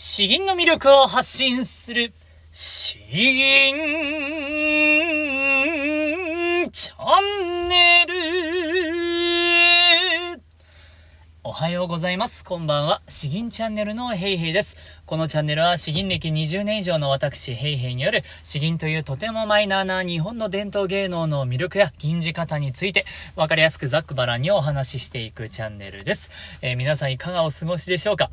詩吟の魅力を発信する、詩吟。おはようございます。こんばんは。詩吟チャンネルのヘイヘイです。このチャンネルは詩吟歴20年以上の私ヘイヘイによる詩吟というとてもマイナーな日本の伝統芸能の魅力や吟じ方についてわかりやすくざっくばらんにお話ししていくチャンネルです。えー、皆さんいかがお過ごしでしょうか？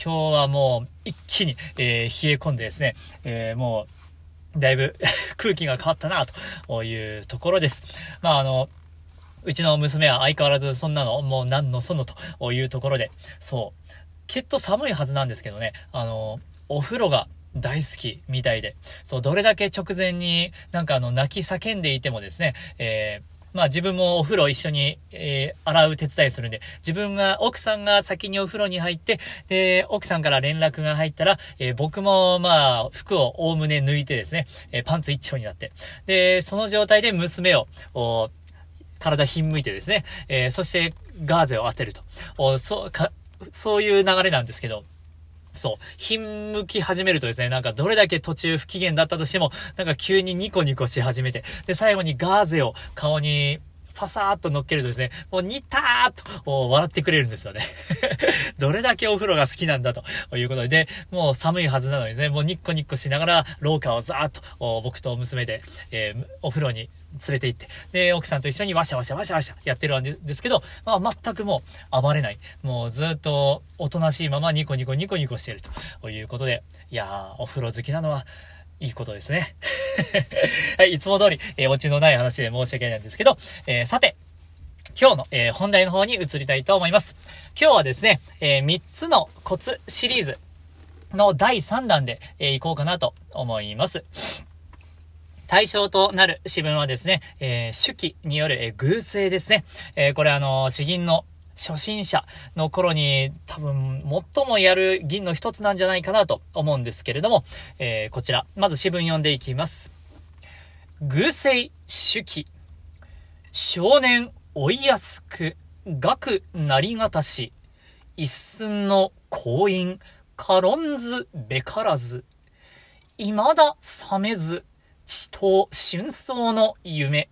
今日はもう一気に、えー、冷え込んでですね、えー、もうだいぶ 空気が変わったなというところです。まああの、うちの娘は相変わらずそんなのもう何のそのというところで、そう。きっと寒いはずなんですけどね、あの、お風呂が大好きみたいで、そう、どれだけ直前になんかあの、泣き叫んでいてもですね、えーまあ自分もお風呂一緒に、えー、洗う手伝いするんで、自分が、奥さんが先にお風呂に入って、で、奥さんから連絡が入ったら、えー、僕もまあ、服をおおむね抜いてですね、えー、パンツ一丁になって、で、その状態で娘を、体ひんむいてですね、えー、そしてガーゼを当てると。おそうか、そういう流れなんですけど、そう。ひんむき始めるとですね、なんかどれだけ途中不機嫌だったとしても、なんか急にニコニコし始めて、で、最後にガーゼを顔にファサーっと乗っけるとですね、もうニターっと笑ってくれるんですよね。どれだけお風呂が好きなんだということで、もう寒いはずなのにですね、もうニッコニッコしながら廊下をザーッと僕と娘で、えー、お風呂に連れて行って、で、奥さんと一緒にワシャワシャワシャワシャやってるんですけど、まあ、全くもう暴れない。もうずっとおとなしいままニコニコニコニコしているということで、いやー、お風呂好きなのは、いいことですね。はい、いつも通り、えー、オチのない話で申し訳ないんですけど、えー、さて、今日の、えー、本題の方に移りたいと思います。今日はですね、えー、3つのコツシリーズの第3弾で、えー、いこうかなと思います。対象となる詩文はですね、えー、手記による、えー、偶声ですね。えー、これあの、詩吟の初心者の頃に多分最もやる銀の一つなんじゃないかなと思うんですけれども、えー、こちら、まず詩文読んでいきます。偶声手記。少年追いやすく、学なりがたし、一寸の婚姻、軽んずべからず、未だ冷めず、地頭春草の夢。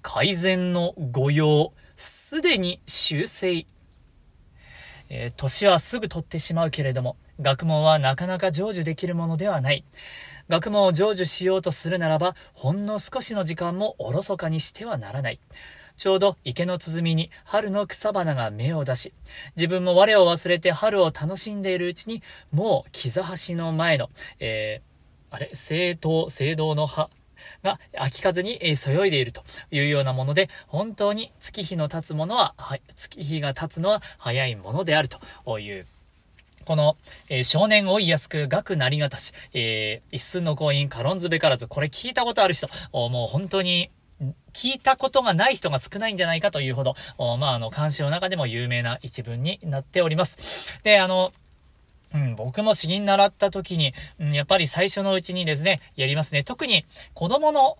改善の御用、すでに修正。えー、年はすぐ取ってしまうけれども、学問はなかなか成就できるものではない。学問を成就しようとするならば、ほんの少しの時間もおろそかにしてはならない。ちょうど池の鼓に春の草花が芽を出し、自分も我を忘れて春を楽しんでいるうちに、もう、木座橋の前の、えーあれ、聖灯、聖堂の葉が秋風にそよいでいるというようなもので、本当に月日の経つものは、は、月日が経つのは早いものであるという、この、えー、少年追いやすく学なりがたし、えー、一寸の婚姻軽んずべからず、これ聞いたことある人、もう本当に、聞いたことがない人が少ないんじゃないかというほど、まあ、あの、監視の中でも有名な一文になっております。で、あの、うん、僕も詩吟習った時に、うん、やっぱり最初のうちにですね、やりますね。特に子供の、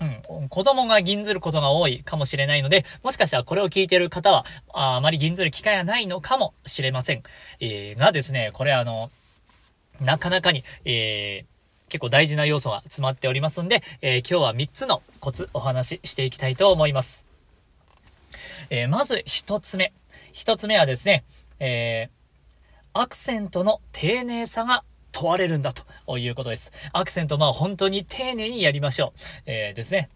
うん、子供が銀ずることが多いかもしれないので、もしかしたらこれを聞いている方は、あまり銀ずる機会はないのかもしれません。えー、がですね、これあの、なかなかに、えー、結構大事な要素が詰まっておりますんで、えー、今日は3つのコツお話ししていきたいと思います。え、まず1つ目。1つ目はですね、えー、アクセントの丁寧さが問われるんだということです。アクセント、まあ本当に丁寧にやりましょう。えー、ですね。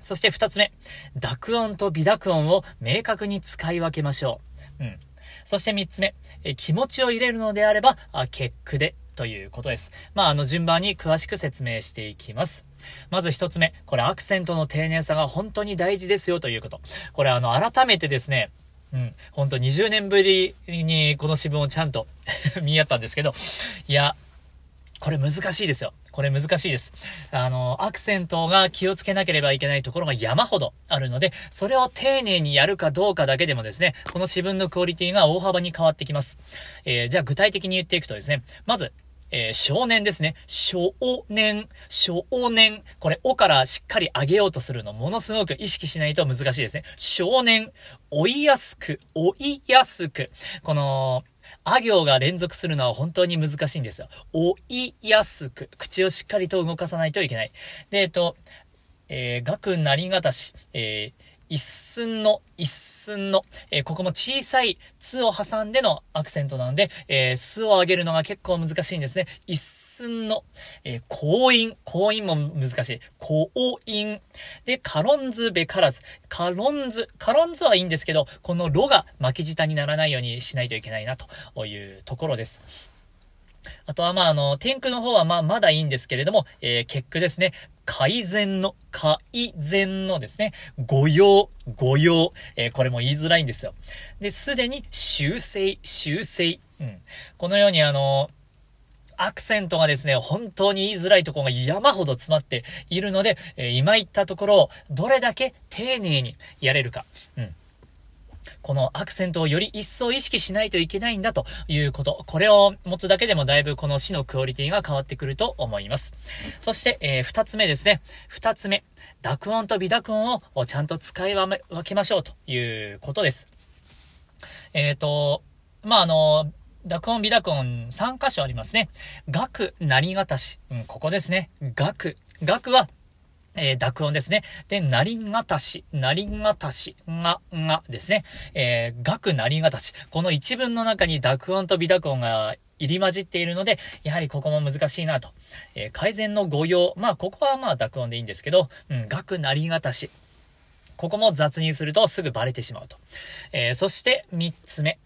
そして二つ目、濁音と微濁音を明確に使い分けましょう。うん。そして三つ目、え気持ちを入れるのであれば、あ結句でということです。まあ、あの、順番に詳しく説明していきます。まず一つ目、これアクセントの丁寧さが本当に大事ですよということ。これあの、改めてですね、うん、ほんと20年ぶりにこの詩文をちゃんと 見合ったんですけど、いや、これ難しいですよ。これ難しいです。あの、アクセントが気をつけなければいけないところが山ほどあるので、それを丁寧にやるかどうかだけでもですね、この詩文のクオリティが大幅に変わってきます。えー、じゃあ具体的に言っていくとですね、まず、えー、少年ですね。少年、少年。これ、おからしっかり上げようとするの、ものすごく意識しないと難しいですね。少年、追いやすく、追いやすく。この、あ行が連続するのは本当に難しいんですよ。追いやすく。口をしっかりと動かさないといけない。で、えっと、えー、学なりがたし、えー一寸の、一寸の、えー、ここも小さいつを挟んでのアクセントなので、えー、すを上げるのが結構難しいんですね。一寸の、えー、高音、高音も難しい。高音。で、カロンズべからず。カロンズ、カロンズはいいんですけど、このロが巻き舌にならないようにしないといけないなというところです。あとは、まあ、あの、天空の方は、まあ、まだいいんですけれども、えー、結句ですね。改善の、改善のですね、御用、御用、えー、これも言いづらいんですよ。で、すでに修正、修正。うん。このように、あの、アクセントがですね、本当に言いづらいところが山ほど詰まっているので、えー、今言ったところをどれだけ丁寧にやれるか。うん。このアクセントをより一層意識しないといけないんだということ。これを持つだけでもだいぶこの詩のクオリティが変わってくると思います。そして、えー、二つ目ですね。二つ目。濁音と微濁音をちゃんと使い分けましょうということです。えっ、ー、と、まあ、あの、濁音、微濁音3箇所ありますね。学、なりがたし。うん、ここですね。学。学はえー、濁音ですね。で、なりがたし、なりがたし、が、がですね。えー、学なりがたし。この一文の中に濁音と微濁音が入り混じっているので、やはりここも難しいなと。えー、改善の誤用。まあ、ここはまあ濁音でいいんですけど、うん、学なりがたし。ここも雑にするとすぐバレてしまうと。えー、そして三つ目。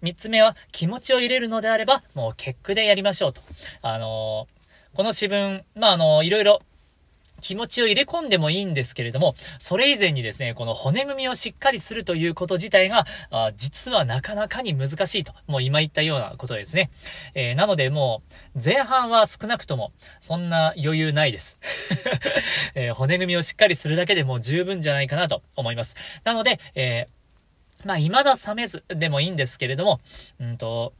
三つ目は気持ちを入れるのであれば、もう結句でやりましょうと。あのー、この詩文、まあ、あのー、いろいろ気持ちを入れ込んでもいいんですけれども、それ以前にですね、この骨組みをしっかりするということ自体が、あ実はなかなかに難しいと、もう今言ったようなことですね。えー、なのでもう、前半は少なくとも、そんな余裕ないです。えー、骨組みをしっかりするだけでも十分じゃないかなと思います。なので、えー、まあ、未だ冷めずでもいいんですけれども、うんと、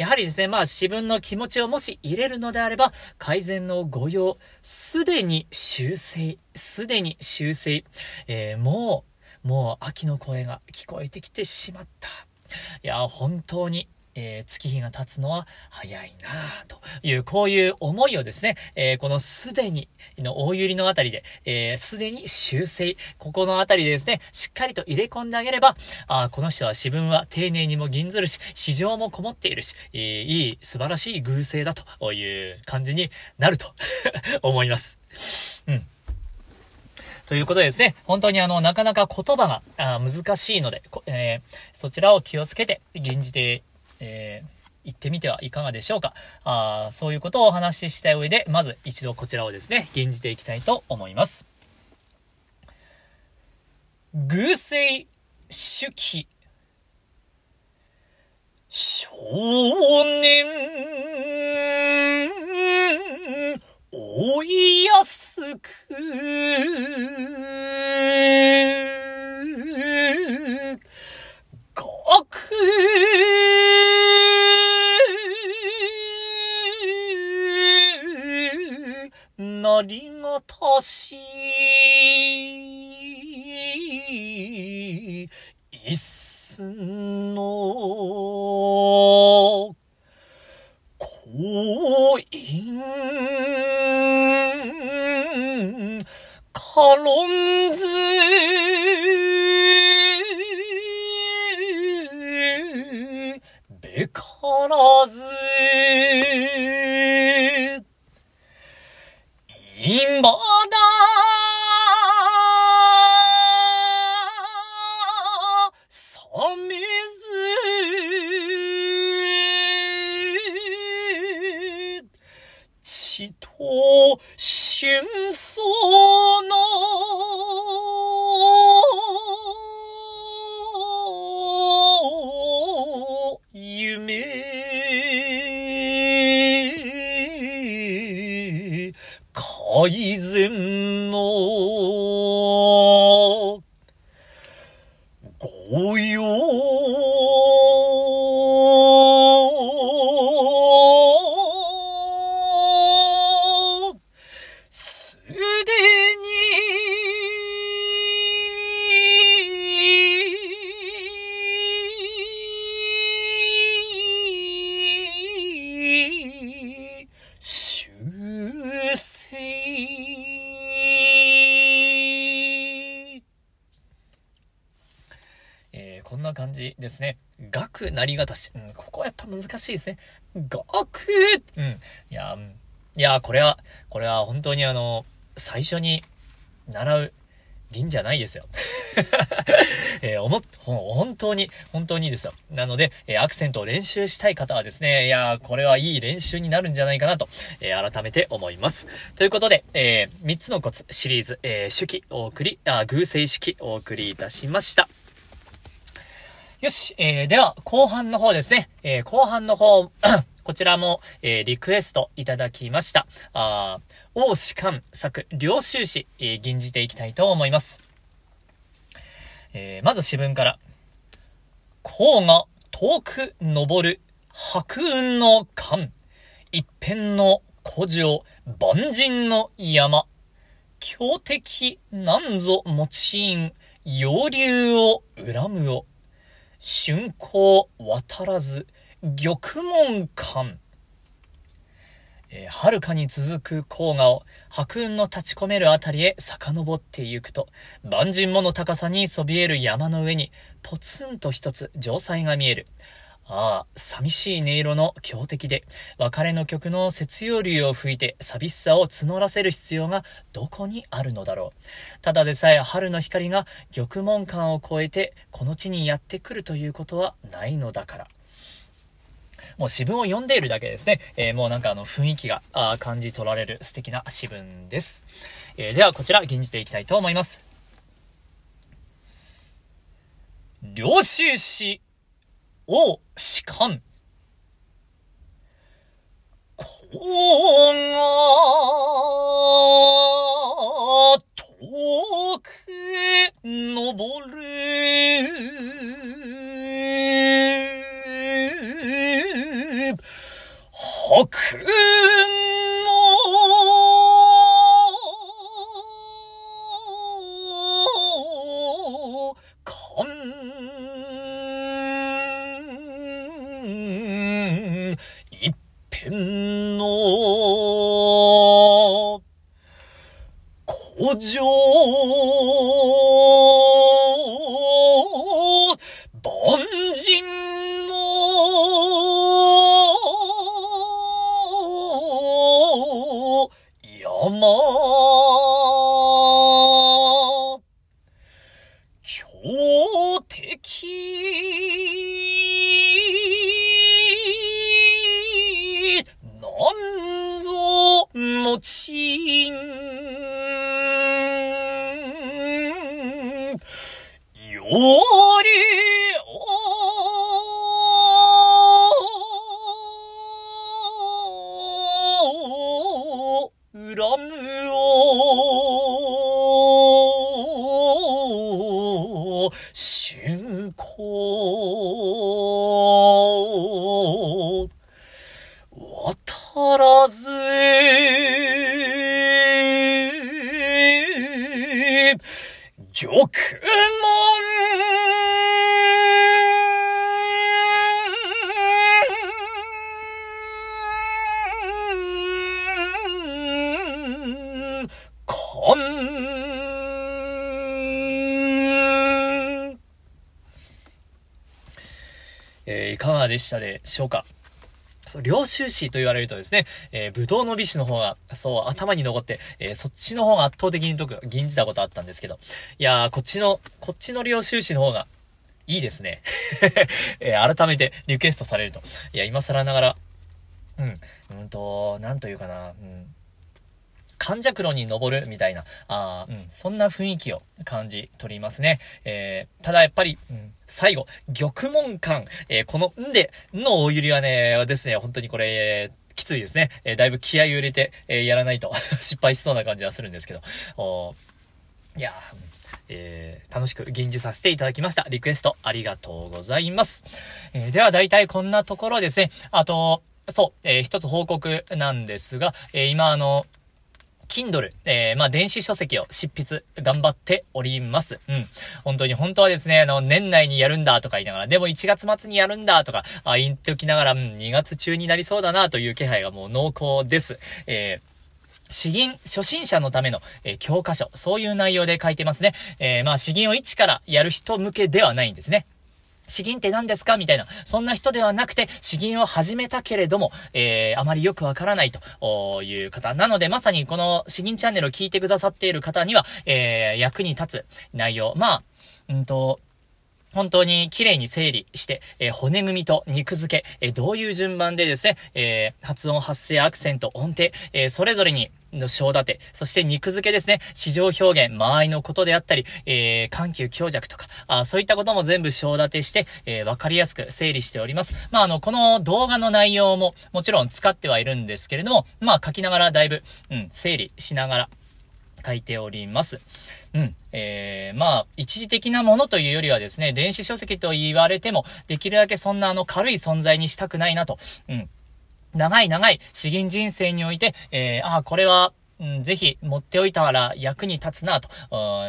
やはりですね、まあ自分の気持ちをもし入れるのであれば、改善の御用、すでに修正、すでに修正、えー、もう、もう秋の声が聞こえてきてしまった。いや、本当にえー、月日が経つのは早いなという、こういう思いをですね、えー、このすでにの大百合のあたりで、えす、でに修正、ここのあたりでですね、しっかりと入れ込んであげれば、あこの人は自分は丁寧にも銀ずるし、市場もこもっているし、えー、いい、素晴らしい偶性だという感じになると 思います。うん。ということでですね、本当にあの、なかなか言葉が難しいので、えー、そちらを気をつけて、吟じてえー、行ってみてはいかがでしょうか。あそういうことをお話しした上で、まず一度こちらをですね、吟じていきたいと思います。偶性主義少年追いやすくからず改じですね。学なりがたし。うん、ここはやっぱ難しいですね。学うん。いや、いや、これは、これは本当にあの、最初に習う銀じゃないですよ。えー、思本当に、本当にですよ。なので、えー、アクセントを練習したい方はですね、いやこれはいい練習になるんじゃないかなと、えー、改めて思います。ということで、えー、3つのコツシリーズ、えー、手記お送り、あ、偶性式お送りいたしました。よし、えー、では、後半の方ですね。えー、後半の方、こちらも、えー、リクエストいただきました。あ王士官作、領収詩、えー、吟じていきたいと思います。えー、まず詩文から。甲が遠く登る白雲の間。一辺の古城、万人の山。強敵なんぞ持ちん、洋流を恨むを。春光渡らず、玉門館。えー、遥かに続く黄河を白雲の立ち込めるあたりへ遡ってゆくと、万人もの高さにそびえる山の上に、ポツンと一つ城塞が見える。ああ、寂しい音色の強敵で、別れの曲の節葉流を吹いて寂しさを募らせる必要がどこにあるのだろう。ただでさえ春の光が玉門間を越えてこの地にやってくるということはないのだから。もう詩文を読んでいるだけですね。えー、もうなんかあの雰囲気があ感じ取られる素敵な詩文です。えー、ではこちら、吟じていきたいと思います。領収詩、王士官。こが、お嬢。よーえー、いかがでしたでしょうか？そう、領収詩と言われるとですね、えー、武道の美酒の方が、そう、頭に残って、えー、そっちの方が圧倒的に解く、吟じたことあったんですけど、いやー、こっちの、こっちの領収詩の方が、いいですね。えー、改めてリクエストされると。いや、今更ながら、うん、うんと、なんというかな、うん。関弱路に登るみたいな、あうん、そんな雰囲気を感じ取りますね。えー、ただやっぱり、うん、最後、玉門感、えー、このんで、の大揺りはね、ですね、本当にこれ、きついですね。えー、だいぶ気合を入れて、えー、やらないと 失敗しそうな感じはするんですけど。おいやえー、楽しく吟じさせていただきました。リクエストありがとうございます。えー、では大体こんなところですね。あと、そう、えー、一つ報告なんですが、えー、今あの、Kindle、えー、まあ、電子書籍を執筆頑張っております。うん。本当に、本当はですね、あの、年内にやるんだとか言いながら、でも1月末にやるんだとか、あ言っておきながら、うん、2月中になりそうだなという気配がもう濃厚です。えー詩吟初心者のための、えー、教科書、そういう内容で書いてますね。えー、まあ詩吟を一からやる人向けではないんですね。詩吟って何ですか？みたいな、そんな人ではなくて、詩吟を始めたけれども、えー、あまりよくわからないという方。なので、まさにこの詩吟チャンネルを聞いてくださっている方には、えー、役に立つ内容。まあ、うんと、本当に綺麗に整理して、えー、骨組みと肉付け、えー、どういう順番でですね、えー、発音、発声、アクセント、音程、えそれぞれに、の小立て、そして肉付けですね、市場表現、間合いのことであったり、え緩急強弱とか、あそういったことも全部小立てして、えわかりやすく整理しております。まあ、あの、この動画の内容ももちろん使ってはいるんですけれども、まあ、書きながらだいぶ、うん、整理しながら、書いております。うん。えー、まあ、一時的なものというよりはですね、電子書籍と言われても、できるだけそんなあの軽い存在にしたくないなと。うん。長い長い詩吟人生において、えー、ああ、これは、うん、ぜひ持っておいたら役に立つなと、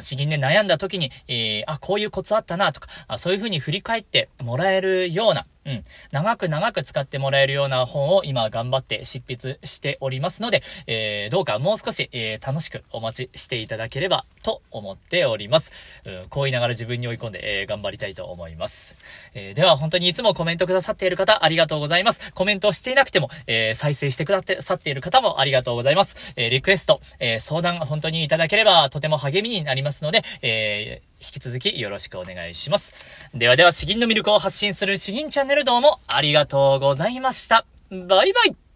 詩吟で悩んだ時に、えー、あ、こういうコツあったなとか、あそういう風に振り返ってもらえるような、うん。長く長く使ってもらえるような本を今頑張って執筆しておりますので、えー、どうかもう少し、えー、楽しくお待ちしていただければと思っております。うん、こう言いながら自分に追い込んで、えー、頑張りたいと思います。えー、では本当にいつもコメントくださっている方ありがとうございます。コメントしていなくても、えー、再生してくださっている方もありがとうございます。えー、リクエスト、えー、相談本当にいただければとても励みになりますので、えー引き続きよろしくお願いします。ではでは、詩吟の魅力を発信する詩吟チャンネルどうもありがとうございました。バイバイ